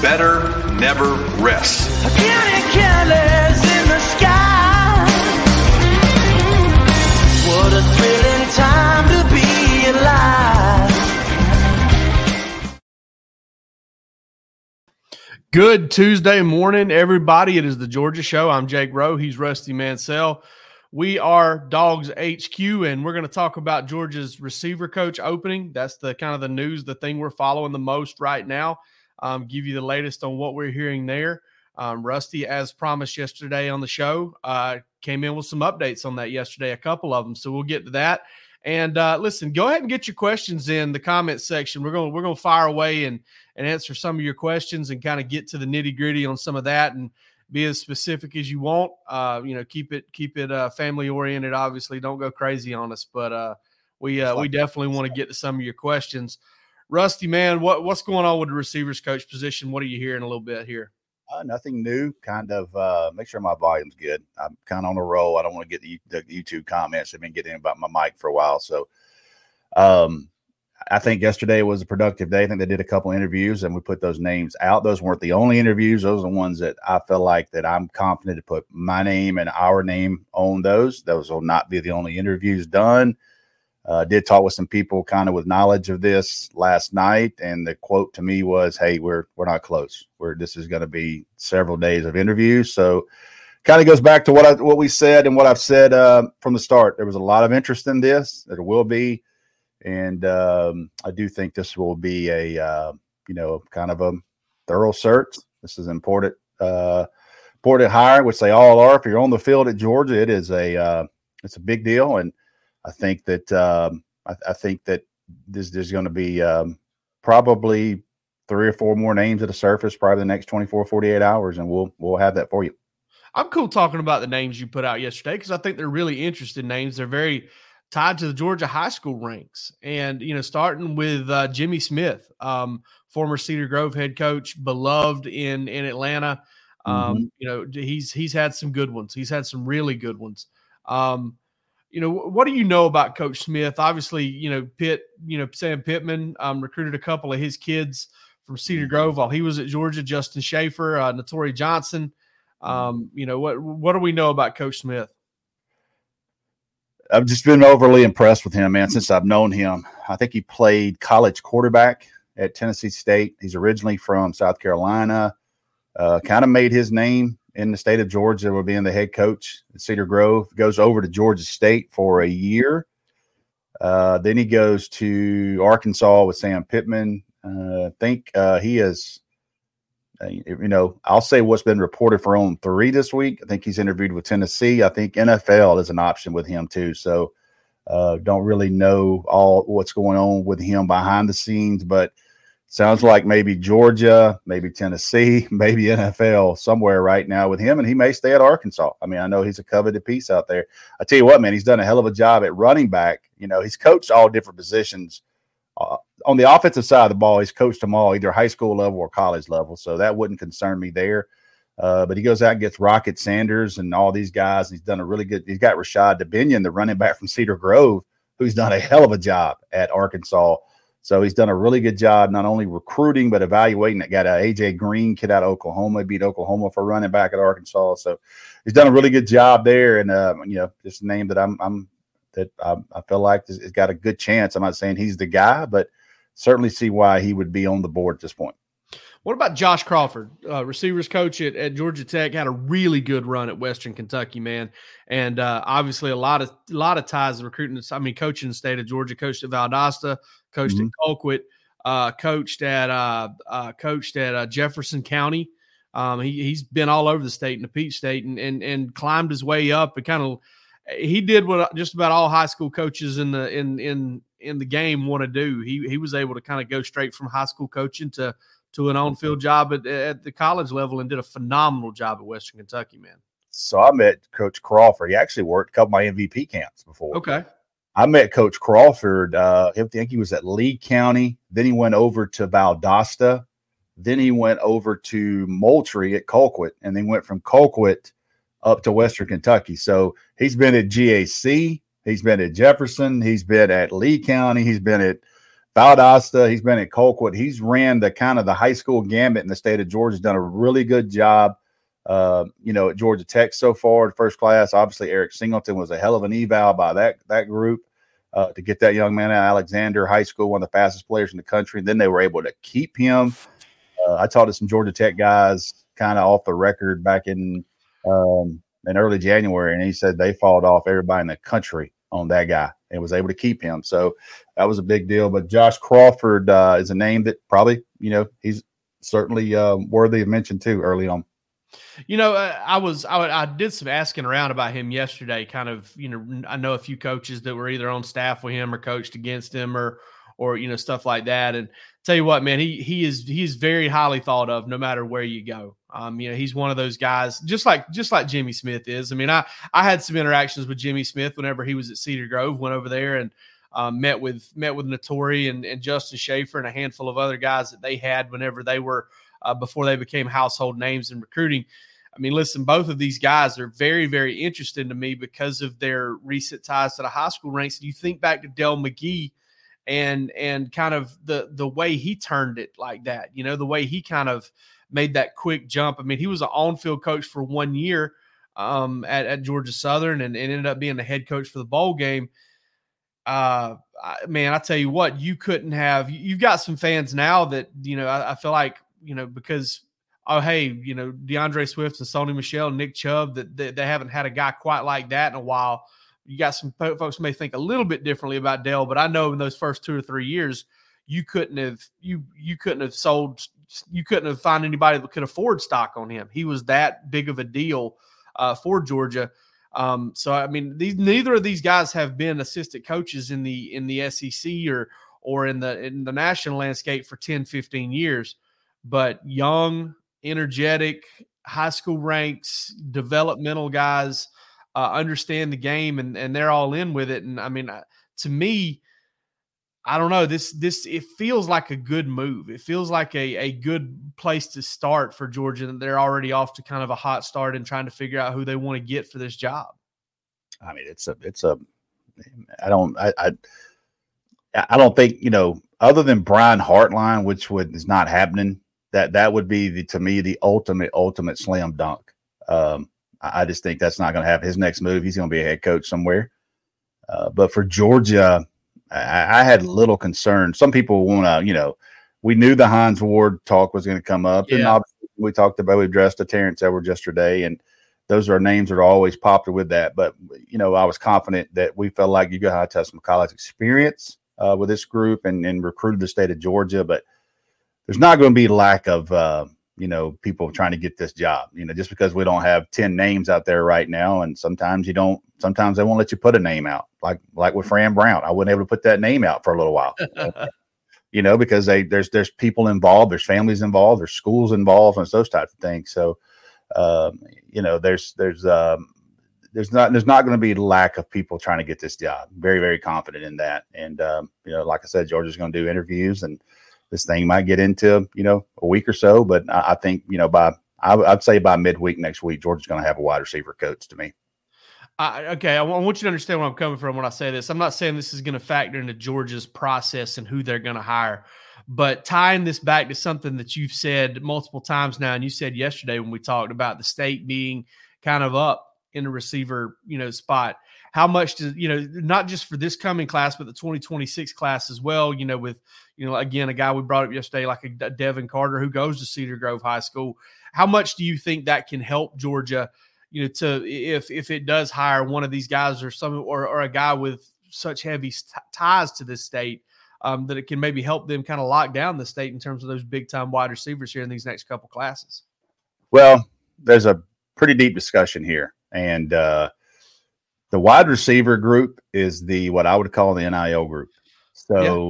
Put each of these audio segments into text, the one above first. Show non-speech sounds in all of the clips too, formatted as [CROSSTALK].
To never rest. Good Tuesday morning, everybody. It is the Georgia Show. I'm Jake Rowe. He's Rusty Mansell. We are Dogs HQ, and we're going to talk about Georgia's receiver coach opening. That's the kind of the news, the thing we're following the most right now. Um, give you the latest on what we're hearing there. Um, Rusty, as promised yesterday on the show, uh, came in with some updates on that yesterday, a couple of them. So we'll get to that. And uh, listen, go ahead and get your questions in the comment section. We're gonna we're going to fire away and and answer some of your questions and kind of get to the nitty gritty on some of that and be as specific as you want. Uh, you know, keep it keep it uh, family oriented. Obviously, don't go crazy on us, but uh, we uh, we definitely want to get to some of your questions. Rusty, man, what what's going on with the receivers coach position? What are you hearing a little bit here? Uh, nothing new. Kind of uh, make sure my volume's good. I'm kind of on a roll. I don't want to get the, the YouTube comments. I've been getting about my mic for a while, so um, I think yesterday was a productive day. I think they did a couple interviews and we put those names out. Those weren't the only interviews. Those are the ones that I feel like that I'm confident to put my name and our name on those. Those will not be the only interviews done. Uh, did talk with some people kind of with knowledge of this last night, and the quote to me was, "Hey, we're we're not close. We're this is going to be several days of interviews." So, kind of goes back to what I what we said and what I've said uh, from the start. There was a lot of interest in this. There will be, and um, I do think this will be a uh, you know kind of a thorough search. This is important uh, important hire, which they all are. If you're on the field at Georgia, it is a uh, it's a big deal and I think that um, I, I, think that this, there's going to be um, probably three or four more names at the surface probably the next 24 48 hours and we'll we'll have that for you. I'm cool talking about the names you put out yesterday because i think they're really interesting names. They're very tied to the georgia high school ranks. And you know starting with uh, jimmy smith um, former cedar grove head coach beloved in in atlanta. Um, mm-hmm. you know he's he's had some good ones. He's had some really good ones. Um, you know, what do you know about Coach Smith? Obviously, you know, Pitt, you know, Sam Pittman um, recruited a couple of his kids from Cedar mm-hmm. Grove while he was at Georgia. Justin Shaffer, uh, Netori Johnson. Mm-hmm. Um, you know, what what do we know about Coach Smith? I've just been overly impressed with him, man, since I've known him. I think he played college quarterback at Tennessee State. He's originally from South Carolina. Uh, kind of made his name in the state of Georgia will being the head coach at Cedar Grove. Goes over to Georgia State for a year. Uh, then he goes to Arkansas with Sam Pittman. Uh, I think uh, he is, uh, you know, I'll say what's been reported for on three this week. I think he's interviewed with Tennessee. I think NFL is an option with him too. So uh, don't really know all what's going on with him behind the scenes, but – sounds like maybe Georgia, maybe Tennessee, [LAUGHS] maybe NFL somewhere right now with him, and he may stay at Arkansas. I mean, I know he's a coveted piece out there. I tell you what, man, he's done a hell of a job at running back. You know, he's coached all different positions. Uh, on the offensive side of the ball, he's coached them all, either high school level or college level. So that wouldn't concern me there. Uh, but he goes out and gets Rocket Sanders and all these guys. He's done a really good. He's got Rashod Dubinion, the running back from Cedar Grove, who's done a hell of a job at Arkansas so he's done a really good job not only recruiting but evaluating. That got a AJ Green kid out of Oklahoma, beat Oklahoma for running back at Arkansas. So he's done a really good job there, and uh, you know, just a name that I'm, I'm that I, I feel like has got a good chance. I'm not saying he's the guy, but certainly see why he would be on the board at this point. What about Josh Crawford, uh, receivers coach at, at Georgia Tech? Had a really good run at Western Kentucky, man, and uh, obviously a lot of a lot of ties to recruiting. I mean, coaching the state of Georgia, coached at Valdosta, coached mm-hmm. at Colquitt, uh, coached at uh, uh, coached at uh, Jefferson County. Um, he he's been all over the state in the Peach State and and and climbed his way up and kind of he did what just about all high school coaches in the in in in the game want to do. He he was able to kind of go straight from high school coaching to to an on field job at, at the college level and did a phenomenal job at Western Kentucky, man. So I met Coach Crawford. He actually worked a couple of my MVP camps before. Okay. I met Coach Crawford. Uh, I think he was at Lee County. Then he went over to Valdosta. Then he went over to Moultrie at Colquitt, and then went from Colquitt up to Western Kentucky. So he's been at GAC. He's been at Jefferson. He's been at Lee County. He's been at Valdosta. He's been at Colquitt. He's ran the kind of the high school gambit in the state of Georgia. Has done a really good job. Uh, you know, at Georgia Tech so far, first class. Obviously, Eric Singleton was a hell of an eval by that that group uh, to get that young man out Alexander High School, one of the fastest players in the country. Then they were able to keep him. Uh, I talked to some Georgia Tech guys, kind of off the record back in um, in early January, and he said they fought off everybody in the country on that guy and was able to keep him. So that was a big deal. But Josh Crawford uh, is a name that probably, you know, he's certainly uh, worthy of mention too early on. You know, uh, I was I, I, did some asking around about him yesterday. Kind of, you know, I know a few coaches that were either on staff with him or coached against him or or you know stuff like that. And tell you what, man, he he is he is very highly thought of no matter where you go. Um, you know, he's one of those guys, just like just like Jimmy Smith is. I mean, I I had some interactions with Jimmy Smith whenever he was at Cedar Grove. Went over there and um, met with met with Netori and, and Justin Shaffer and a handful of other guys that they had whenever they were uh, before they became household names in recruiting. I mean, listen, both of these guys are very, very interesting to me because of their recent ties to the high school ranks. And you think back to Dell McGee and and kind of the the way he turned it like that, you know, the way he kind of made that quick jump. I mean, he was an on-field coach for one year um, at, at Georgia Southern and, and, ended up being the head coach for the bowl game. Uh, man, I tell you what, you couldn't have. You've got some fans now that you know. I, I feel like you know because oh hey, you know D'Andre Swift and Sony Michel, Nick Chubb that they, they, haven't had a guy quite like that in a while. You got some folks may think a little bit differently about Dell, but I know in those first two or three years, you couldn't have you you couldn't have sold you couldn't have found anybody that could afford stock on him. He was that big of a deal uh, for Georgia. Um, so I mean, these neither of these guys have been assistant coaches in the in the SEC or or in the in the national landscape for 10, 15 years. But young, energetic, high school ranks, developmental guys uh, understand the game and and they're all in with it. And I mean, to me, I don't know. This this it feels like a good move. It feels like a, a good place to start for Georgia. That They're already off to kind of a hot start and trying to figure out who they want to get for this job. I mean, it's a it's a I don't I I, I don't think, you know, other than Brian Hartline, which would is not happening, that that would be the to me the ultimate, ultimate slam dunk. Um, I, I just think that's not gonna happen. His next move, he's gonna be a head coach somewhere. Uh, but for Georgia, I, I had little concern. Some people want to, you know, we knew the Hines Ward talk was going to come up, yeah. and obviously we talked about we addressed the Terrence Edwards yesterday, and those are names that are always popular with that. But you know, I was confident that we felt like you got to test some college experience uh, with this group and, and recruited the state of Georgia, but there's not going to be lack of uh, you know people trying to get this job. You know, just because we don't have ten names out there right now, and sometimes you don't. Sometimes they won't let you put a name out, like like with Fran Brown. I wasn't able to put that name out for a little while. [LAUGHS] you know, because they there's there's people involved, there's families involved, there's schools involved, and those types of things. So, um, you know, there's there's um, there's not there's not going to be lack of people trying to get this job. Very very confident in that, and um, you know, like I said, george is going to do interviews, and this thing might get into you know a week or so, but I, I think you know by I, would say by midweek next week, Georgia's going to have a wide receiver coach to me. Uh, okay, I want you to understand where I'm coming from when I say this. I'm not saying this is going to factor into Georgia's process and who they're going to hire, but tying this back to something that you've said multiple times now, and you said yesterday when we talked about the state being kind of up in the receiver, you know, spot. How much does you know, not just for this coming class, but the 2026 class as well. You know, with you know, again, a guy we brought up yesterday, like a Devin Carter who goes to Cedar Grove High School. How much do you think that can help Georgia? you know, to if if it does hire one of these guys or some or, or a guy with such heavy ties to this state, um, that it can maybe help them kind of lock down the state in terms of those big time wide receivers here in these next couple classes. Well, there's a pretty deep discussion here, and uh, the wide receiver group is the what I would call the NIL group. So,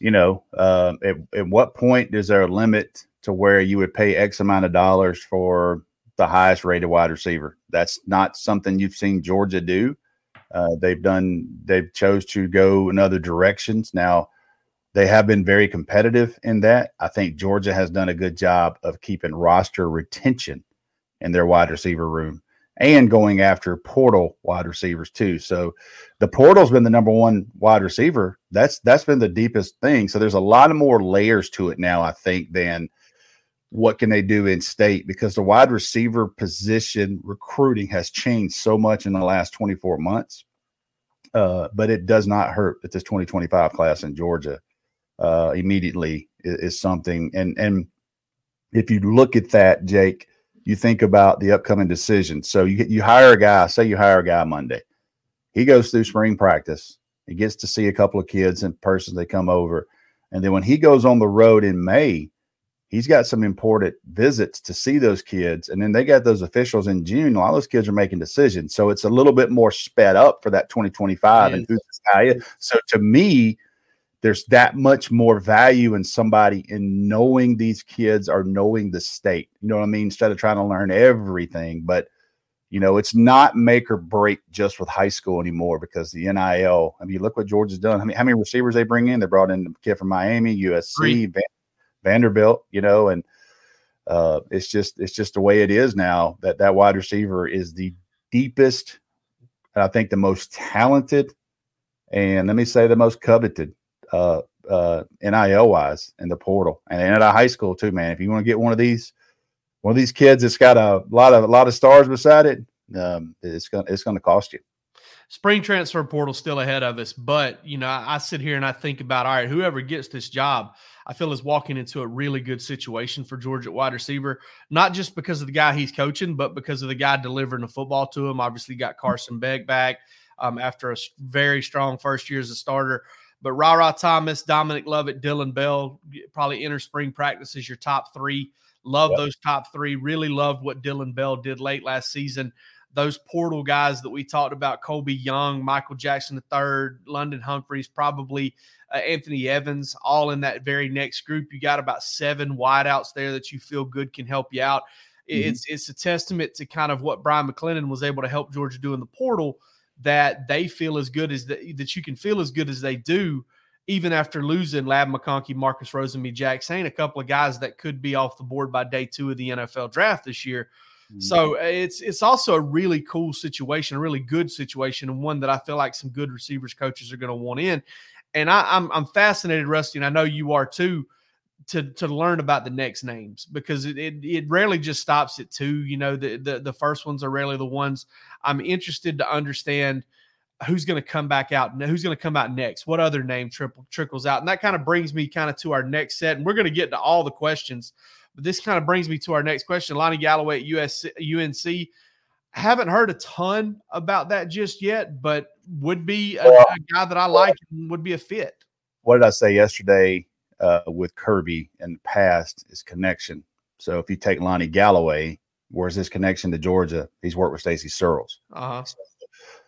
yeah. you know, uh, at, at what point is there a limit to where you would pay X amount of dollars for the highest rated wide receiver? That's not something you've seen Georgia do. Uh, they've done. They've chose to go in other directions. Now, they have been very competitive in that. I think Georgia has done a good job of keeping roster retention in their wide receiver room and going after portal wide receivers too. So the portal's been the number one wide receiver. That's that's been the deepest thing. So there's a lot of more layers to it now, I think, than what can they do in state because the wide receiver position recruiting has changed so much in the last 24 months. Uh, but it does not hurt that this 2025 class in Georgia uh, immediately is, is something. And and if you look at that, Jake, you think about the upcoming decision. So you you hire a guy, say you hire a guy Monday. He goes through spring practice. He gets to see a couple of kids in person. They come over. And then when he goes on the road in May, he's got some important visits to see those kids. And then they got those officials in June. A lot of those kids are making decisions. So it's a little bit more sped up for that 2025 and who's this guy is. So to me, there's that much more value in somebody in knowing these kids are knowing the state. You know what I mean? Instead of trying to learn everything, but you know, it's not make or break just with high school anymore because the NIL. I mean, look what Georgia's done. I mean, how many receivers they bring in? They brought in a kid from Miami, USC, Van, Vanderbilt. You know, and uh, it's just it's just the way it is now. That that wide receiver is the deepest, I think, the most talented, and let me say the most coveted uh, uh, NIL wise in the portal and at a high school too, man. If you want to get one of these, one of these kids that's got a lot of a lot of stars beside it, um, it's gonna it's gonna cost you. Spring transfer portal still ahead of us, but you know I, I sit here and I think about all right, whoever gets this job, I feel is walking into a really good situation for Georgia wide receiver, not just because of the guy he's coaching, but because of the guy delivering the football to him. Obviously, got Carson Beck back um, after a very strong first year as a starter. But Rara Thomas, Dominic Lovett, Dylan Bell probably enter spring practice as your top three. Love yep. those top three. Really loved what Dylan Bell did late last season. Those portal guys that we talked about, Colbie Young, Michael Jackson III, London Humphreys, probably uh, Anthony Evans, all in that very next group. You got about seven wideouts there that you feel good can help you out. Mm-hmm. It's it's a testament to kind of what Bryan McClendon was able to help Georgia do in the portal that they feel as good as the, that you can feel as good as they do, even after losing Ladd McConkey, Marcus Rosemy, Jacksaint, a couple of guys that could be off the board by day two of the NFL draft this year. Mm-hmm. So it's it's also a really cool situation, a really good situation, and one that I feel like some good receivers coaches are going to want in. And I, I'm I'm fascinated, Rusty, and I know you are too to to learn about the next names because it, it, it rarely just stops at two. You know, the, the the first ones are rarely the ones. I'm interested to understand who's going to come back out who's going to come out next what other name triple trickles out and that kind of brings me kind of to our next set and we're going to get to all the questions but this kind of brings me to our next question lonnie galloway at US, unc haven't heard a ton about that just yet but would be a, a guy that i like and would be a fit. What did i say yesterday uh, with Kirby in the past is connection. So if you take Lonnie Galloway, where's his connection to Georgia? He's worked with Stacy Searles. Uh-huh. So,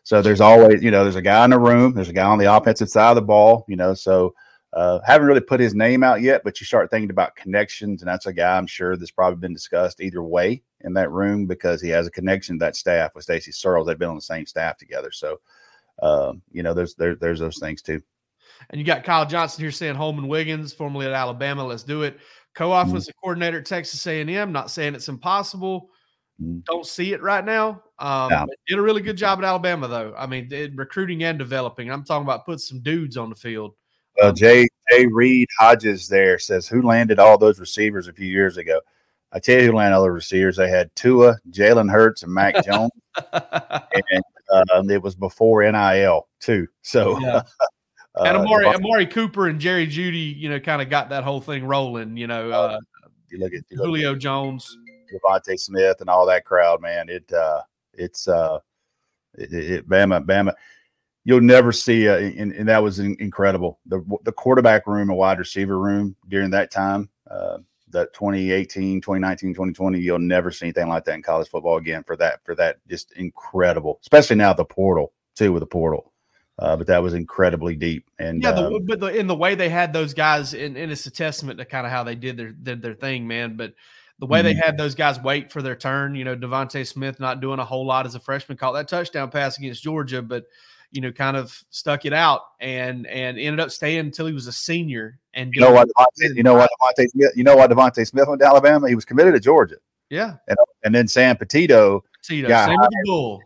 so, there's always, you know, there's a guy in the room, there's a guy on the offensive side of the ball, you know. So uh, haven't really put his name out yet, but you start thinking about connections, and that's a guy I'm sure that's probably been discussed either way in that room because he has a connection to that staff with Stacy Searles. They've been on the same staff together. So, um, you know, there's there, there's those things too. And you got Kyle Johnson here saying Holman Wiggins, formerly at Alabama. Let's do it. Co-offensive mm-hmm. coordinator at Texas A&M. Not saying it's impossible. Mm-hmm. Don't see it right now. Um, yeah. Did a really good job at Alabama, though. I mean, recruiting and developing. I'm talking about put some dudes on the field. Well, um, Jay Jay Reed Hodges there says who landed all those receivers a few years ago. I tell you who landed all the receivers. They had Tua, Jalen Hurts, and Mac [LAUGHS] Jones, and uh, it was before NIL too. So yeah. [LAUGHS] Uh, and Amari, Amari Cooper and Jerry Jeudy, you know, kind of got that whole thing rolling. You know, uh, you look at you look Julio at Jones, DeVonta Smith, and all that crowd. Man, it uh, it's uh, it, it, Bama, Bama. You'll never see, a, and, and that was incredible. The the quarterback room, and wide receiver room during that time. Uh, that 2018, 2019, 2020, you'll never see anything like that in college football again for that, for that just incredible, especially now the portal too, with the portal. Uh, but that was incredibly deep. And yeah, the, um, but the, in the way they had those guys, and, and it's a testament to kind of how they did their did their thing, man. But the way they Mhm. had those guys wait for their turn, you know, DeVonta Smith not doing a whole lot as a freshman, caught that touchdown pass against Georgia, but you know, kind of stuck it out and and ended up staying until he was a senior. And you know what, DeVonta, you know what, [LAUGHS] DeVonta Smith, you know what, DeVonta Smith went to Alabama. He was committed to Georgia, Yeah, and and then Sam Petito, Tito, Yeah, same with the bull.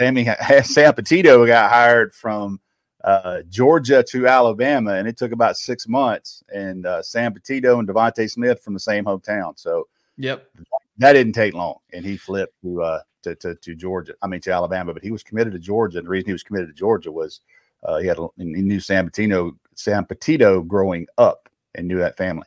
Sammy Sam Petito got hired from uh, Georgia to Alabama, and it took about six months. And uh, Sam Petito and DeVonta Smith from the same hometown, so Yep. that didn't take long, and he flipped to uh, to, to to Georgia. I mean to Alabama, but he was committed to Georgia. And the reason he was committed to Georgia was uh, he had a, he knew Sam Petito Sam Petito growing up and knew that family.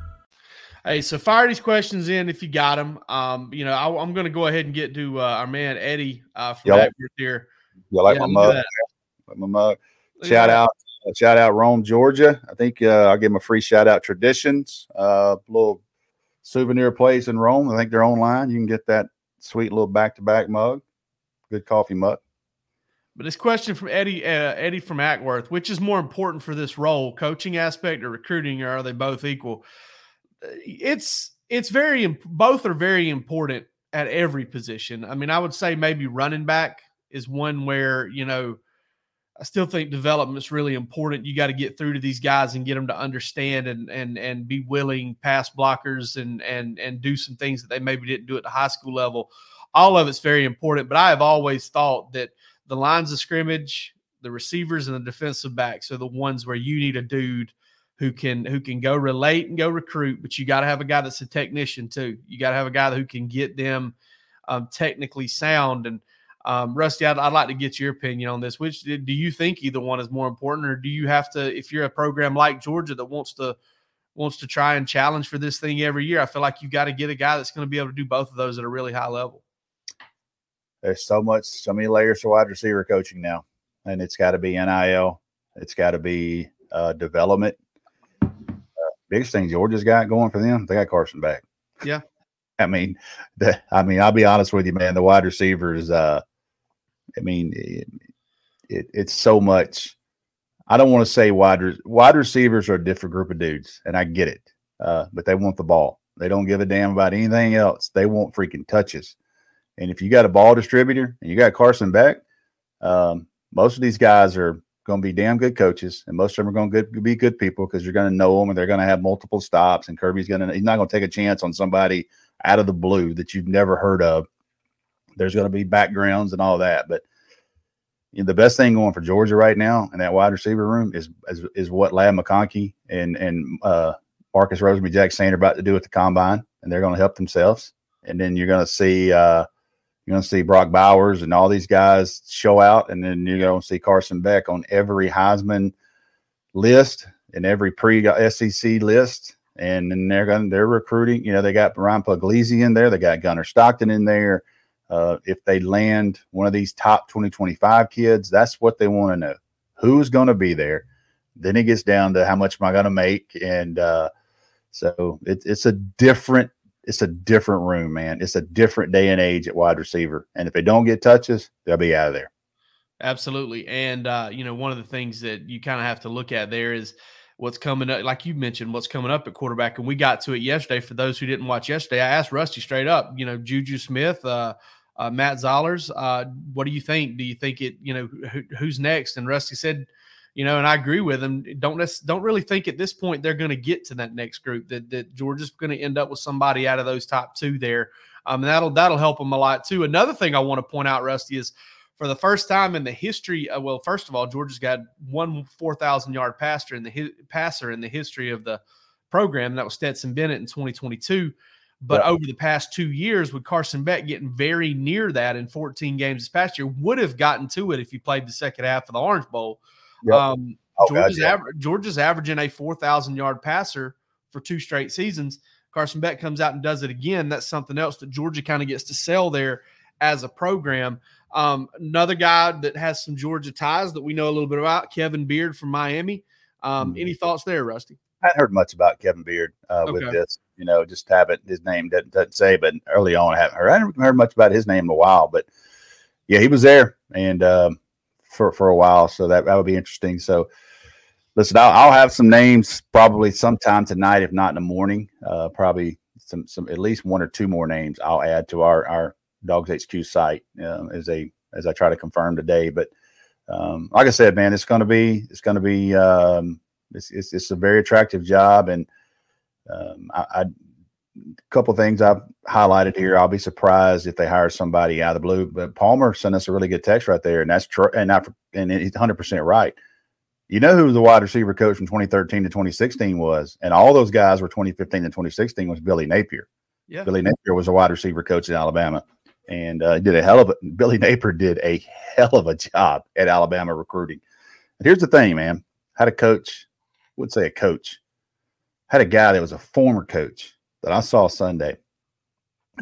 Hey, so fire these questions in if you got them. Um, you know, I, am going to go ahead and get to uh, our man Eddie uh, from Y'all- here. You like Yeah, my mug? Like my mug. Look Shout out, uh, shout out Rome, Georgia. I think uh, I'll give them a free shout out. Traditions, uh, little souvenir place in Rome. I think they're online. You can get that sweet little back to back mug. Good coffee mug. But this question from Eddie, uh, Eddie from Acworth, which is more important for this role, coaching aspect or recruiting, or are they both equal? It's it's very both are very important at every position. I mean, I would say maybe running back is one where you know I still think development's really important. You got to get through to these guys and get them to understand and and and be willing pass blockers and and and do some things that they maybe didn't do at the high school level. All of it's very important, but I have always thought that the lines of scrimmage, the receivers and the defensive backs are the ones where you need a dude who can who can go relate and go recruit, but you got to have a guy that's a technician too. You got to have a guy who can get them um, technically sound. And um, Rusty, I'd, I'd like to get your opinion on this. Which do you think either one is more important, or do you have to, if you're a program like Georgia that wants to wants to try and challenge for this thing every year, I feel like you got to get a guy that's going to be able to do both of those at a really high level. There's so much, so many layers to wide receiver coaching now, and it's got to be NIL. It's got to be uh, development. Biggest thing Georgia's got going for them, they got Carson back. Yeah. [LAUGHS] I mean, the, I mean, I'll be honest with you, man. The wide receivers, uh, I mean, it, it, it's so much. I don't want to say wide re- wide receivers are a different group of dudes, and I get it, uh, but they want the ball. They don't give a damn about anything else. They want freaking touches. And if you got a ball distributor and you got Carson back, um, most of these guys are going to be damn good coaches, and most of them are going to be good people because you're going to know them and they're going to have multiple stops. And Kirby's going to, he's not going to take a chance on somebody out of the blue that you've never heard of. There's going to be backgrounds and all that. But you know, the best thing going for Georgia right now in that wide receiver room is is, is what Ladd McConkey and and uh, Marcus Rosemy Jack Saint are about to do at the combine, and they're going to help themselves. And then you're going to see uh, you're going to see Brock Bowers and all these guys show out, and then you're going to see Carson Beck on every Heisman list and every pre SEC list. And then they're going they're recruiting. You know, they got Ryan Puglisi in there, they got Gunnar Stockton in there. Uh, if they land one of these top 2025 kids, that's what they want to know. Who's going to be there? Then it gets down to how much am I going to make? And uh, so it, it's a different it's a different room, man. It's a different day and age at wide receiver. And if they don't get touches, they'll be out of there. Absolutely. And, uh, you know, one of the things that you kind of have to look at there is what's coming up. Like you mentioned, what's coming up at quarterback. And we got to it yesterday. For those who didn't watch yesterday, I asked Rusty straight up, you know, Juju Smith, uh, uh, Matt Zollers, uh, what do you think? Do you think it, you know, who, who's next? And Rusty said, you know, and I agree with him. Don't don't really think at this point they're going to get to that next group. That that Georgia's going to end up with somebody out of those top two there. Um, that'll that'll help them a lot too. Another thing I want to point out, Rusty, is for the first time in the history. Uh, well, first of all, Georgia's got one four thousand yard passer in the hi- passer in the history of the program. That was Stetson Bennett in 2022. But over the past two years, with Carson Beck getting very near that in 14 games this past year, would have gotten to it if he played the second half of the Orange Bowl. Yep. Um, oh, Georgia's, God, yeah. aver- Georgia's averaging a 4,000 yard passer for two straight seasons. Carson Beck comes out and does it again. That's something else that Georgia kind of gets to sell there as a program. Um, another guy that has some Georgia ties that we know a little bit about, Kevin Beard from Miami. Um, mm-hmm. Any thoughts there, Rusty? I hadn't heard much about Kevin Beard uh, okay. with this. You know, just haven't his name doesn't, doesn't, say, but early on I haven't heard. I haven't heard much about his name in a while, but yeah, he was there and um, for for a while, so that that would be interesting. So, listen, I'll, I'll, have some names probably sometime tonight, if not in the morning. Uh, probably some some at least one or two more names I'll add to our our Dogs HQ site uh, as a as I try to confirm today. But um, like I said, man, it's going to be it's going to be um, it's, it's, it's a very attractive job, and um, I, I couple things I've highlighted here. I'll be surprised if they hire somebody out of the blue. But Palmer sent us a really good text right there, and that's true. And I, and he's 100 percent right. You know who the wide receiver coach from 2013 to 2016 was, and all those guys were 2015 to 2016 was Billy Napier. Yeah. Billy Napier was a wide receiver coach in Alabama, and uh, did a hell of a. Billy Napier did a hell of a job at Alabama recruiting. And here's the thing, man. Had a coach would say a coach, had a guy that was a former coach that I saw Sunday.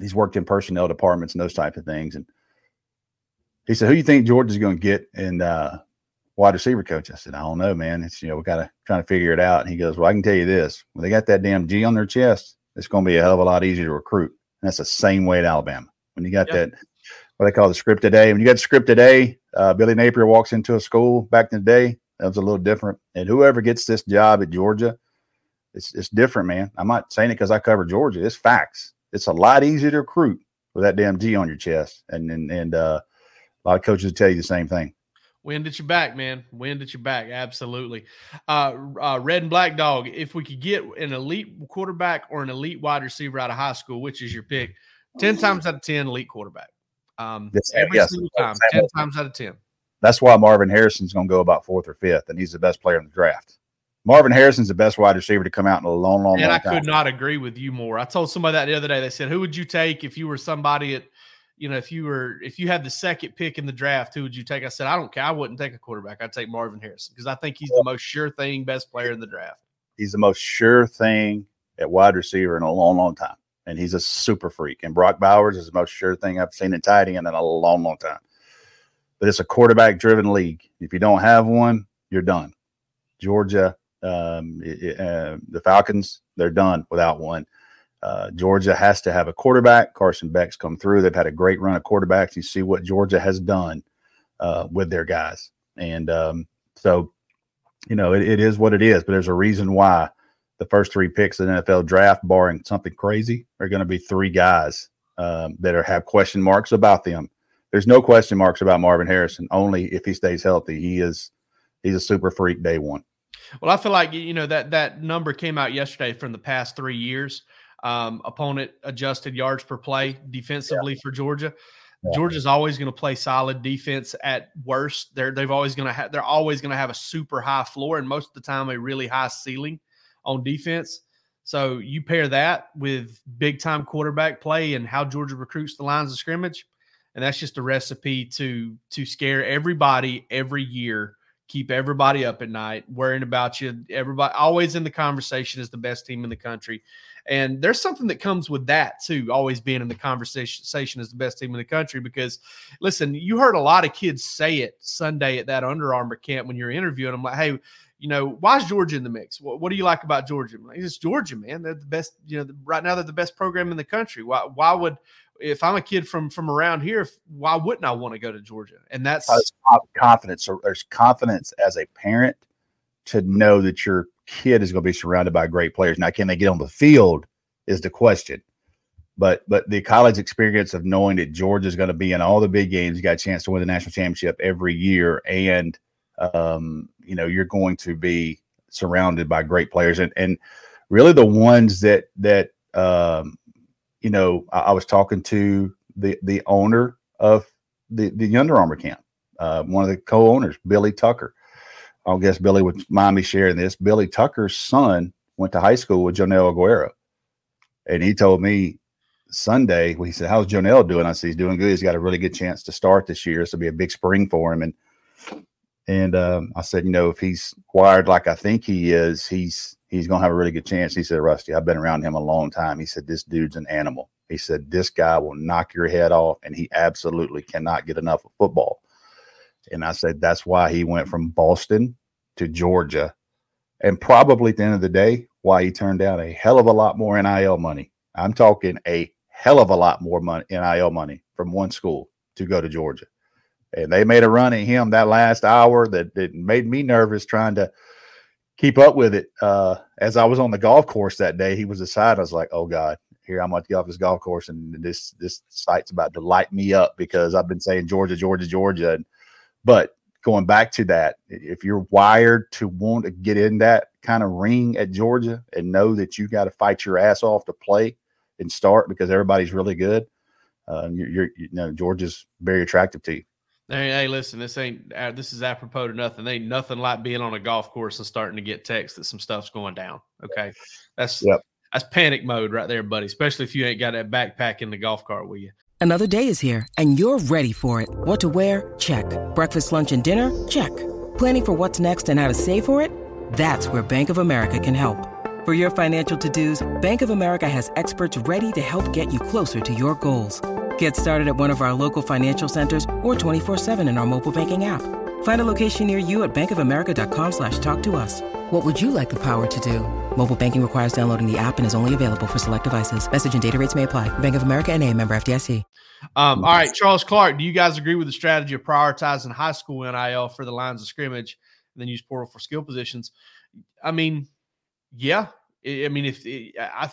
He's worked in personnel departments and those type of things. And he said, Who do you think Georgia's going to get in uh, wide receiver coach? I said, I don't know, man. It's, you know, we got to trying to figure it out. And he goes, Well, I can tell you this when they got that damn G on their chest, it's going to be a hell of a lot easier to recruit. And that's the same way at Alabama. When you got yep. that, what they call the script today, when you got the script today, uh, Billy Napier walks into a school back in the day, that was a little different. And whoever gets this job at Georgia, it's it's different, man. I'm not saying it because I cover Georgia. It's facts. It's a lot easier to recruit with that damn G on your chest. And and and uh, a lot of coaches tell you the same thing. Wind at your back, man. Wind at your back. Absolutely. Uh, uh, red and black dog. If we could get an elite quarterback or an elite wide receiver out of high school, which is your pick? 10 times out of 10, elite quarterback. Um, yes, every yes. single time, 10 times out of 10. That's why Marvin Harrison's going to go about fourth or fifth, and he's the best player in the draft. Marvin Harrison's the best wide receiver to come out in a long, long, time. and long I could not agree with you more. I told somebody that the other day. They said, "Who would you take if you were somebody at, you know, if you were if you had the second pick in the draft, who would you take?" I said, "I don't care. I wouldn't take a quarterback. I'd take Marvin Harrison because I think he's the most sure thing, best player in the draft. He's the most sure thing at wide receiver in a long, long time, and he's a super freak. And Brock Bowers is the most sure thing I've seen in tight end in a long, long time but it's a quarterback driven league. If you don't have one, you're done. Georgia, um, uh, the Falcons, they're done without one. Uh, Georgia has to have a quarterback. Carson Beck's come through. They've had a great run of quarterbacks. You see what Georgia has done uh, with their guys. And um, so, you know, it, it is what it is, but there's a reason why the first three picks of the NFL draft, barring something crazy, are going to be three guys um, that are have question marks about them there's no question marks about Marvin Harrison. Only if he stays healthy, he is he's a super freak day one. Well, I feel like you know that that number came out yesterday from the past three years. Um, opponent adjusted yards per play defensively yeah. for Georgia. Yeah. Georgia's always going to play solid defense at worst. They're they've always going to have they're always going to have a super high floor and most of the time a really high ceiling on defense. So you pair that with big time quarterback play and how Georgia recruits the lines of scrimmage and that's just a recipe to to scare everybody every year keep everybody up at night worrying about you everybody always in the conversation is the best team in the country and there's something that comes with that too always being in the conversation as the best team in the country because listen you heard a lot of kids say it sunday at that Under Armour camp when you're interviewing them like hey you know, why is Georgia in the mix? What, what do you like about Georgia? It's Georgia, man. They're the best. You know, right now they're the best program in the country. Why? Why would if I'm a kid from from around here, why wouldn't I want to go to Georgia? And that's confidence. There's confidence as a parent to know that your kid is going to be surrounded by great players. Now, can they get on the field? Is the question. But but the college experience of knowing that Georgia is going to be in all the big games, you got a chance to win the national championship every year, and um, you know you're going to be surrounded by great players, and and really the ones that that um, you know, I, I, was talking to the the owner of the the Under Armour camp, uh, one of the co-owners, Billy Tucker. I guess Billy would mind me sharing this. Billy Tucker's son went to high school with Joenel Aguero. And he told me Sunday, he said, How's Jonel doing? I said, He's doing good. He's got a really good chance to start this year. This will be a big spring for him. And and um, I said, you know, if he's wired like I think he is, he's he's gonna have a really good chance. He said, Rusty, I've been around him a long time. He said, This dude's an animal. He said, This guy will knock your head off, and he absolutely cannot get enough of football. And I said, That's why he went from Boston to Georgia. And probably at the end of the day, why he turned down a hell of a lot more NIL money. I'm talking a hell of a lot more money, NIL money from one school to go to Georgia. And they made a run at him that last hour that, that made me nervous trying to keep up with it. Uh, as I was on the golf course that day, he was aside. I was like, oh God, here I'm going to get off this golf course and this this site's about to light me up because I've been saying Georgia, Georgia, Georgia. But going back to that, if you're wired to want to get in that kind of ring at Georgia and know that you got to fight your ass off to play and start because everybody's really good, uh, you're, you're, you know Georgia's very attractive to you. Hey, hey, listen, this ain't uh, this is apropos to nothing. Ain't nothing like being on a golf course and starting to get texts that some stuff's going down. Okay, that's yep. that's panic mode right there, buddy. Especially if you ain't got that backpack in the golf cart with you. Another day is here, and you're ready for it. What to wear? Check. Breakfast, lunch, and dinner? Check. Planning for what's next and how to save for it? That's where Bank of America can help. For your financial to-dos, Bank of America has experts ready to help get you closer to your goals. Get started at one of our local financial centers or 24-7 in our mobile banking app. Find a location near you at bankofamerica.com slash talk to us. What would you like the power to do? Mobile banking requires downloading the app and is only available for select devices. Message and data rates may apply. Bank of America and a member FDIC. Um, all right, Charles Clark, do you guys agree with the strategy of prioritizing high school NIL for the lines of scrimmage and then use portal for skill positions? I mean, yeah, I mean, if eh, I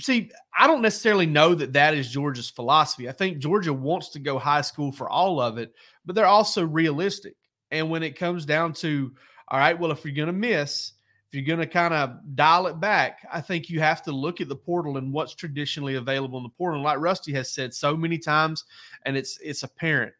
see, I don't necessarily know that that is Georgia's philosophy. I think Georgia wants to go high school for all of it, but they're also realistic. And when it comes down to, all right, well, if you're going to miss, if you're going to kind of dial it back, I think you have to look at the portal and what's traditionally available in the portal. Like Rusty has said so many times, and it's it's apparent,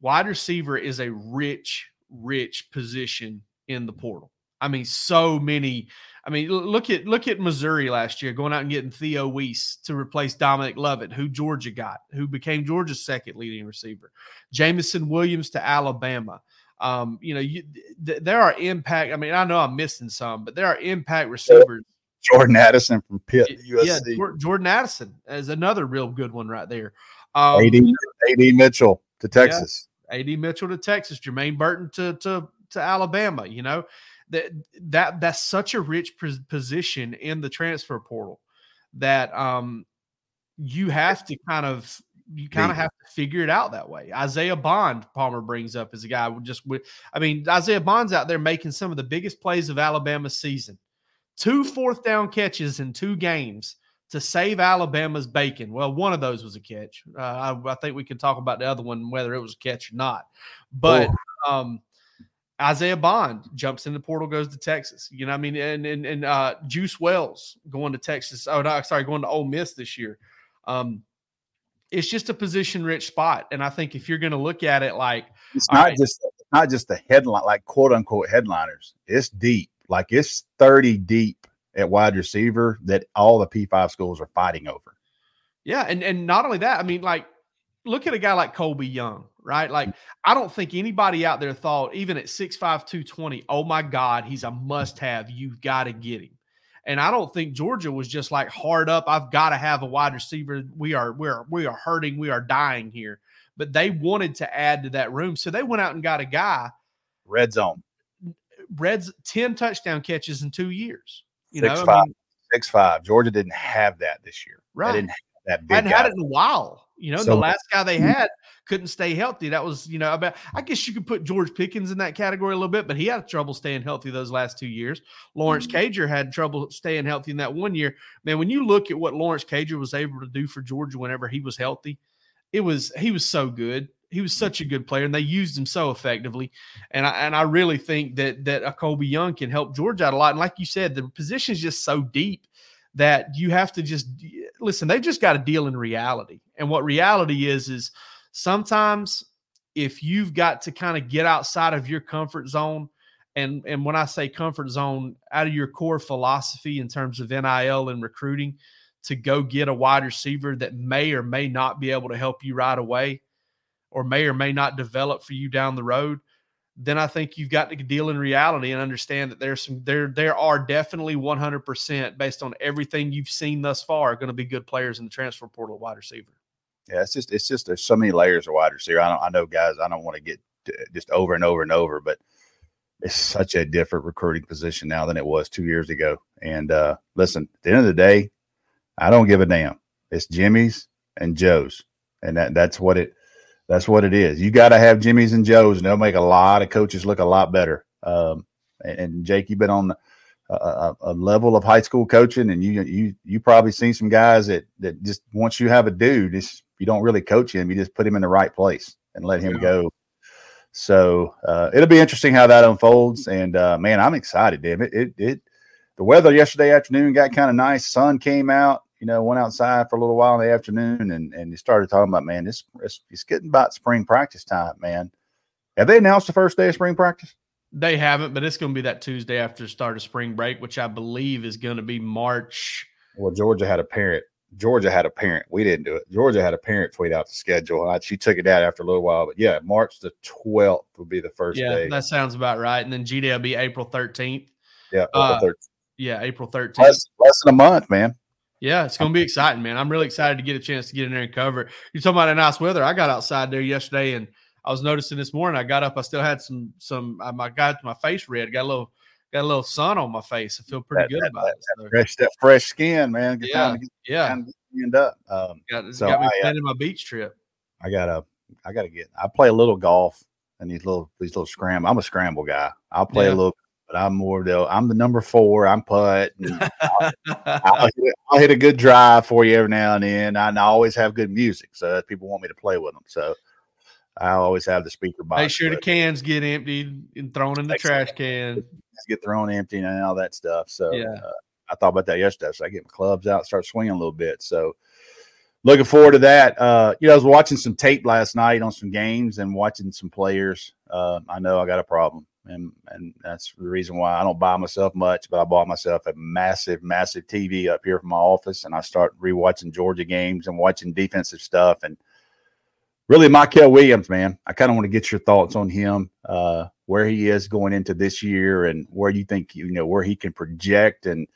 wide receiver is a rich, rich position in the portal. I mean, so many I mean, look at look at Missouri last year going out and getting Theo Wease to replace Dominic Lovett, who Georgia got, who became Georgia's second leading receiver. Jameson Williams to Alabama. Um, you know, you, th- there are impact. I mean, I know I'm missing some, but there are impact receivers. Jordan Addison from Pitt, USC. Yeah, Jordan Addison is another real good one right there. Um, AD, AD Mitchell to Texas. Yeah, AD Mitchell to Texas. Jermaine Burton to to to Alabama. You know, that that that's such a rich position in the transfer portal that um you have to kind of you kind of have to figure it out that way. Isaiah Bond, Palmer brings up as a guy just with I mean, Isaiah Bond's out there making some of the biggest plays of Alabama's season. Two fourth down catches in two games to save Alabama's bacon. Well, one of those was a catch. Uh, I, I, think we can talk about the other one, whether it was a catch or not. But um, Isaiah Bond jumps in the portal, goes to Texas. You know, I mean, and and, and uh, Juice Wells going to Texas. Oh no, sorry, going to Ole Miss this year. Um, it's just a position rich spot, and I think if you're going to look at it like it's not right, just not just the headline, like quote unquote headliners. It's deep, like it's thirty deep at wide receiver that all the P five schools are fighting over. Yeah, and and not only that, I mean, like look at a guy like Colbie Young right? Like, mm. I don't think anybody out there thought, even at 6'5, 220, oh my God, he's a must have. You've got to get him. And I don't think Georgia was just like hard up. I've got to have a wide receiver. We are we are we are hurting. We are dying here. But they wanted to add to that room, so they went out and got a guy. Red zone. Red's ten touchdown catches in two years. You six know, five, I mean, six five. Georgia didn't have that this year. Right. They didn't have that big. Hadn't had it in a while. You know, so, the last guy they had couldn't stay healthy. That was, you know, about, I guess you could put George Pickens in that category a little bit, but he had trouble staying healthy those last two years. Lawrence mm-hmm. Cager had trouble staying healthy in that one year. Man, when you look at what Lawrence Cager was able to do for Georgia whenever he was healthy, it was he was so good. He was such a good player, and they used him so effectively. And I and I really think that that a Colbie Young can help Georgia out a lot. And like you said, the position is just so deep that you have to just listen. They just got to deal in reality, and what reality is is sometimes if you've got to kind of get outside of your comfort zone And and when I say comfort zone, out of your core philosophy in terms of NIL and recruiting, to go get a wide receiver that may or may not be able to help you right away, or may or may not develop for you down the road, then I think you've got to deal in reality and understand that there's some there there are definitely 100% based on everything you've seen thus far going to be good players in the transfer portal wide receiver. Yeah, it's just it's just there's so many layers of wide receiver. I I know guys. I don't want to get just over and over and over, but it's such a different recruiting position now than it was two years ago. And uh, listen, at the end of the day, I don't give a damn. It's Jimmy's and Joe's, and that that's what it that's what it is. You got to have Jimmy's and Joe's, and they'll make a lot of coaches look a lot better. Um, and, and, Jake, you've been on a, a, level of high school coaching, and you you you probably seen some guys that that just once you have a dude, just you don't really coach him, you just put him in the right place and let him yeah. go so uh, it'll be interesting how that unfolds. And uh, man, I'm excited, damn it. It, it the weather yesterday afternoon got kind of nice. Sun came out. You know, went outside for a little while in the afternoon, and and you started talking about man, this it's, it's getting about spring practice time, man. Have they announced the first day of spring practice? They haven't, but it's going to be that Tuesday after the start of spring break, which I believe is going to be March. Well, Georgia had a parent Georgia had a parent. We didn't do it. Georgia had a parent tweet out the schedule. I, she took it out after a little while. But yeah, March the 12th would be the first yeah, day. that sounds about right. And then G Day will be April 13th. Yeah, April uh, 13th. Yeah, April 13th. Less, less than a month, man. Yeah, it's going to be exciting, man. I'm really excited to get a chance to get in there and cover it. You're talking about a nice weather. I got outside there yesterday and I was noticing this morning. I got up, I still had some, some, I got my face red, got a little, got a little sun on my face. I feel pretty that, good that, about that, it. So. Fresh, that fresh skin, man. Yeah, get, yeah end up. Um, got, so got me I, planning my beach trip. I gotta, I gotta get. I play a little golf and these little, these little scramble. I'm a scramble guy. I'll play yeah. a little, but I'm more though. I'm the number four. I'm putt. [LAUGHS] I'll, I'll, hit, I'll, hit, a good drive for you every now and then. I, I always have good music, so people want me to play with them. So I always have the speaker box. Make sure the cans get emptied and thrown in the trash can. Get thrown empty and all that stuff. So yeah. Uh, I thought about that yesterday. So I get my clubs out, start swinging a little bit. So looking forward to that. Uh, you know, I was watching some tape last night on some games and watching some players. Uh, I know I got a problem, and and that's the reason why I don't buy myself much. But I bought myself a massive, massive TV up here from my office, and I start rewatching Georgia games and watching defensive stuff. And really, Mykel Williams, man, I kind of want to get your thoughts on him, uh, where he is going into this year, and where you think you know where he can project and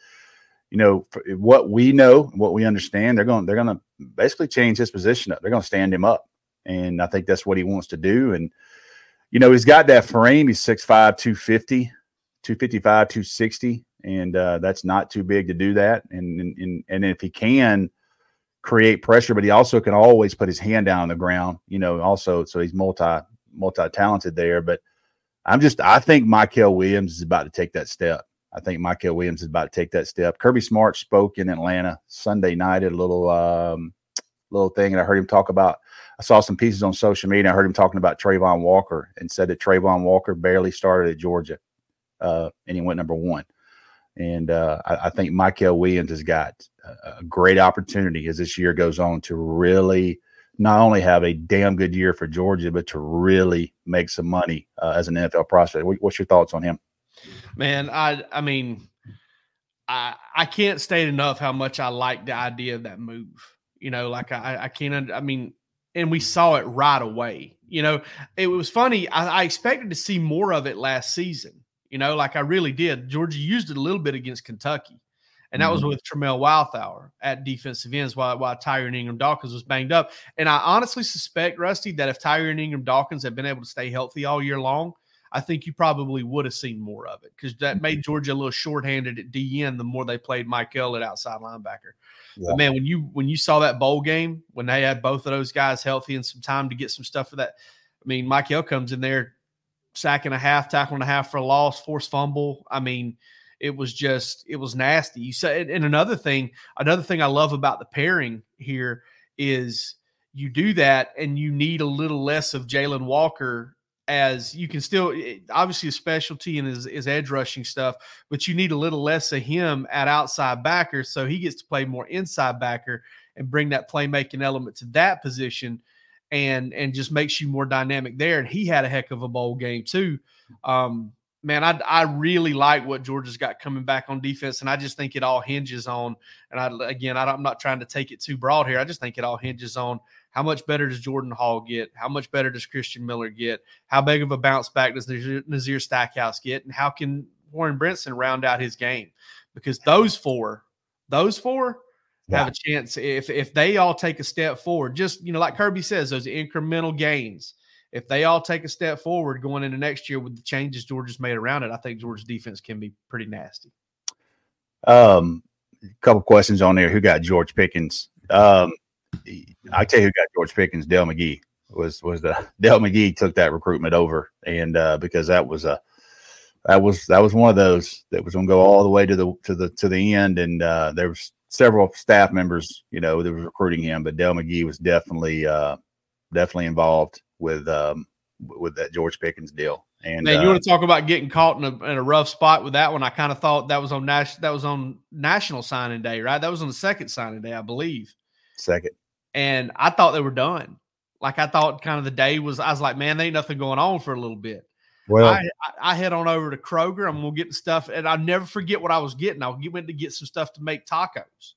you know what we know, what we understand, they're going they're going to basically change his position up. They're going to stand him up, and I think that's what he wants to do. And you know he's got that frame. He's 6'5", 250, 255, 260, and uh, that's not too big to do that. And and and if he can create pressure, but he also can always put his hand down on the ground. You know, also so he's multi multi talented there. But I'm just I think Mykel Williams is about to take that step. I think Mykel Williams is about to take that step. Kirby Smart spoke in Atlanta Sunday night at a little um, little thing, and I heard him talk about. I saw some pieces on social media. I heard him talking about Travon Walker and said that Travon Walker barely started at Georgia, uh, and he went number one. And uh, I, I, think Mykel Williams has got a, a great opportunity as this year goes on to really not only have a damn good year for Georgia, but to really make some money uh, as an NFL prospect. What's your thoughts on him? Man, I I mean, I I can't state enough how much I like the idea of that move. You know, like I I can't. I mean, and we saw it right away. You know, it was funny. I, I expected to see more of it last season. You know, like I really did. Georgia used it a little bit against Kentucky. And that was mm-hmm. with Tramel Walthour at defensive ends while, while Tyrion Ingram Dawkins was banged up. And I honestly suspect, Rusty, that if Tyrion Ingram Dawkins had been able to stay healthy all year long, I think you probably would have seen more of it because that made mm-hmm. Georgia a little shorthanded at DN the more they played Mykel at outside linebacker. Yeah. But man, when you when you saw that bowl game when they had both of those guys healthy and some time to get some stuff for that, I mean, Mike Mykel comes in there sack and a half, tackle and a half for a loss, forced fumble. I mean, it was just it was nasty. You said, and another thing, another thing I love about the pairing here is you do that and you need a little less of Jalon Walker as you can still eh, obviously a specialty in his, his edge rushing stuff, but you need a little less of him at outside backer so he gets to play more inside backer and bring that playmaking element to that position and and just makes you more dynamic there. And he had a heck of a bowl game too. Um, man, I I really like what Georgia's got coming back on defense, and I just think it all hinges on. And I again, I am not trying to take it too broad here. I just think it all hinges on how much better does Jordan Hall get? How much better does Christian Miller get? How big of a bounce back does Nazir Stackhouse get? And how can Warren Brinson round out his game? Because those four, those four yeah. have a chance if if they all take a step forward. Just you know, like Kirby says, those incremental gains if they all take a step forward going into next year with the changes Georgia's made around it, I think Georgia's defense can be pretty nasty. Um, a couple questions on there. Who got George Pickens? Um, I tell you who got George Pickens. Dell McGee was was the [LAUGHS] Dell McGee took that recruitment over, and uh, because that was a that was that was one of those that was going to go all the way to the to the to the end, and uh, there was several staff members, you know, that was recruiting him, but Dell McGee was definitely uh, definitely involved with um, with that George Pickens deal. And man, you uh, want to talk about getting caught in a, in a rough spot with that one? I kind of thought that was on national that was on National Signing Day, right? That was on the second signing day, I believe. Second. And I thought they were done. Like I thought, kind of the day was. I was like, man, there ain't nothing going on for a little bit. Well, I, I head on over to Kroger. I'm gonna get the stuff, and I'll never forget what I was getting. I went to get some stuff to make tacos.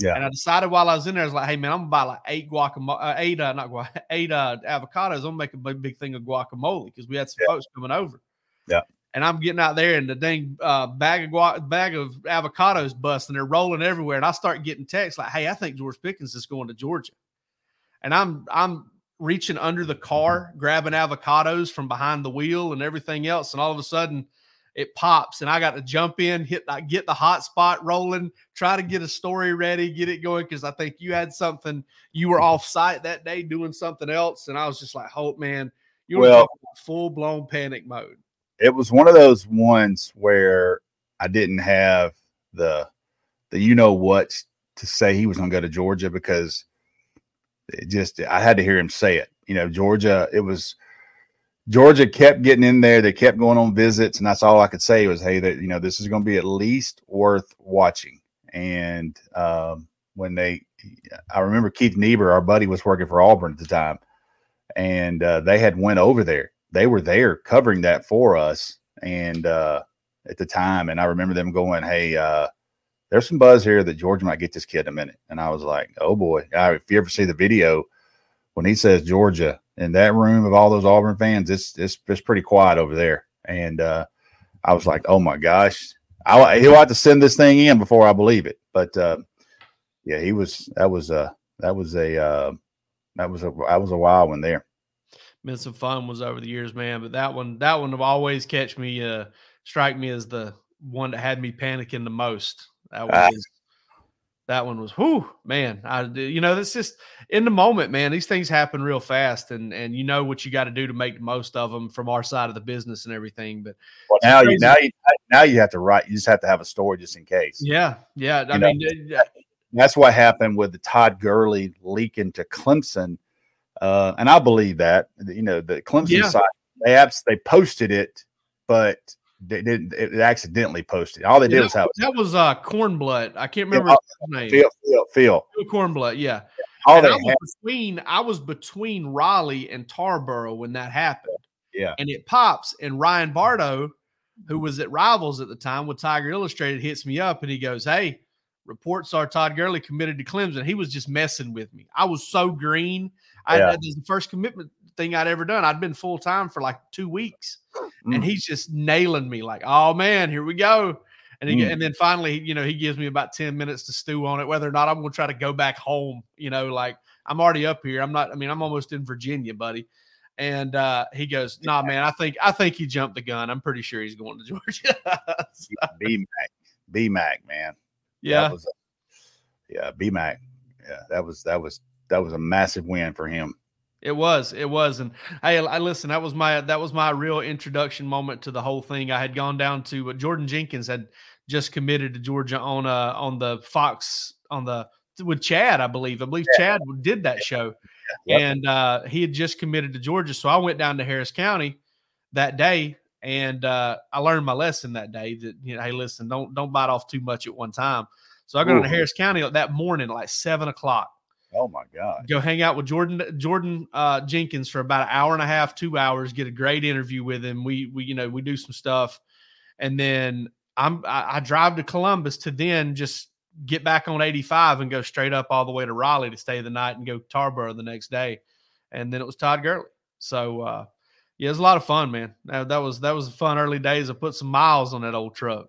Yeah. And I decided while I was in there, I was like, hey man, I'm gonna buy like eight guacamole, uh, eight uh, not guac, [LAUGHS] eight uh, avocados. I'm gonna make a big, big thing of guacamole because we had some yeah. folks coming over. Yeah. And I'm getting out there, and the dang uh, bag of gua- bag of avocados bust, and they're rolling everywhere. And I start getting texts like, "Hey, I think George Pickens is going to Georgia," and I'm I'm reaching under the car, mm-hmm. grabbing avocados from behind the wheel and everything else, and all of a sudden it pops and I got to jump in, hit get the hot spot rolling, try to get a story ready, get it going. Cause I think you had something, you were mm-hmm. off site that day doing something else. And I was just like, Hope, man, you were well, full blown panic mode. It was one of those ones where I didn't have the, the, you know what to say he was going to go to Georgia because it just, I had to hear him say it. You know, Georgia, it was, Georgia kept getting in there. They kept going on visits, and that's all I could say was, "Hey, that you know, this is going to be at least worth watching." And um, when they, I remember Keith Niebuhr, our buddy, was working for Auburn at the time, and uh, they had went over there. They were there covering that for us, and uh, at the time, and I remember them going, "Hey, uh, there's some buzz here that Georgia might get this kid in a minute." And I was like, "Oh boy!" if you ever see the video when he says Georgia in that room of all those Auburn fans, it's it's it's pretty quiet over there. And uh, I was like, oh my gosh, I, he'll have to send this thing in before I believe it. But uh, yeah, he was that was a that was a uh, that was a that was a wild one there. Been some fun was over the years, man. But that one that one will always catch me, uh, strike me as the one that had me panicking the most. That ah. was that one was whoo man i you know that's just in the moment man these things happen real fast and and you know what you got to do to make the most of them from our side of the business and everything but well, now you now you now you have to write you just have to have a story just in case yeah yeah i you mean know, that's what happened with the todd Gurley leaking to clemson uh, and i believe that you know the clemson yeah. side they abs- they posted it but they didn't it accidentally posted. All they did yeah, was have that was uh Kornblut. I can't remember yeah, his name. Phil, Phil, Phil. Kornblut, yeah. All and they I was between I was between Raleigh and Tarboro when that happened. Yeah. And it pops, and Ryan Bardo, who was at Rivals at the time with Tiger Illustrated, hits me up and he goes, Hey, reports are Todd Gurley committed to Clemson. He was just messing with me. I was so green. I yeah. was the first commitment thing I'd ever done. I'd been full time for like two weeks, mm. and he's just nailing me like, "Oh man, here we go." And he, mm. and then finally, you know, he gives me about ten minutes to stew on it, whether or not I'm going to try to go back home. You know, like I'm already up here. I'm not. I mean, I'm almost in Virginia, buddy. And uh, he goes, "Nah, man, I think I think he jumped the gun. I'm pretty sure he's going to [LAUGHS] Georgia." [LAUGHS] so, B Mac, B Mac, man. Yeah, was, yeah, B Mac. Yeah, that was that was that was a massive win for him. It was, it was, and hey, I listen. That was my that was my real introduction moment to the whole thing. I had gone down to uh, Jordan Jenkins had just committed to Georgia on uh on the Fox on the with Chad, I believe. I believe yeah. Chad did that show, yeah. and uh, he had just committed to Georgia. So I went down to Harris County that day, and uh, I learned my lesson that day. That you know, hey, listen, don't don't bite off too much at one time. So I go Ooh. to Harris County that morning, like seven o'clock Oh my God. Go hang out with Jordan Jordan uh, Jenkins for about an hour and a half, two hours. Get a great interview with him. We we you know we do some stuff, and then I'm I, I drive to Columbus to then just get back on 85 and go straight up all the way to Raleigh to stay the night and go Tarboro the next day, and then it was Todd Gurley. So uh, yeah, it was a lot of fun, man. That, that was that was fun early days. I put some miles on that old truck.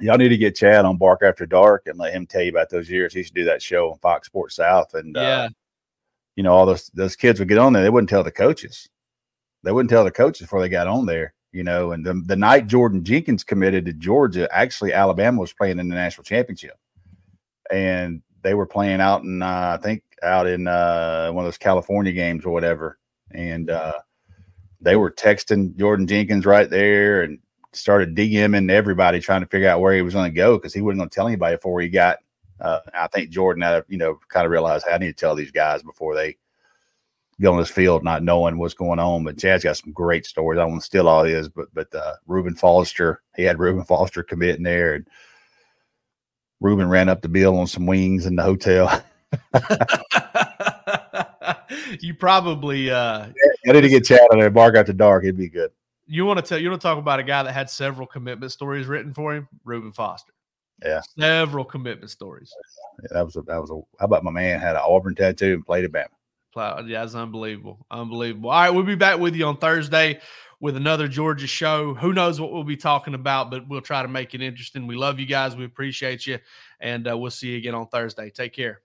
Y'all need to get Chad on Bark After Dark and let him tell you about those years. He used to do that show on Fox Sports South, and Yeah, uh, you know all those those kids would get on there. They wouldn't tell the coaches. They wouldn't tell the coaches before they got on there. You know, and the, the night Jordan Jenkins committed to Georgia, actually Alabama was playing in the national championship, and they were playing out in uh, I think out in uh, one of those California games or whatever, and uh, they were texting Jordan Jenkins right there and started DMing everybody trying to figure out where he was going to go because he wasn't going to tell anybody before he got. Uh, I think Jordan had, you know, kind of realized hey, I need to tell these guys before they go on this field, not knowing what's going on. But Chad's got some great stories. I don't want to steal all his, but but uh, Reuben Foster, he had Reuben Foster committing there, and Reuben ran up the bill on some wings in the hotel. [LAUGHS] [LAUGHS] you probably uh, I need to get Chad on there. Bark after dark, it'd be good. You want to tell you want to talk about a guy that had several commitment stories written for him, Reuben Foster. Yeah. several commitment stories. Yeah, that was a that was a. How about my man had an Auburn tattoo and played at Bama? Yeah, it's unbelievable. Unbelievable. All right, we'll be back with you on Thursday with another Georgia show. Who knows what we'll be talking about, but we'll try to make it interesting. We love you guys. We appreciate you. And uh, we'll see you again on Thursday. Take care.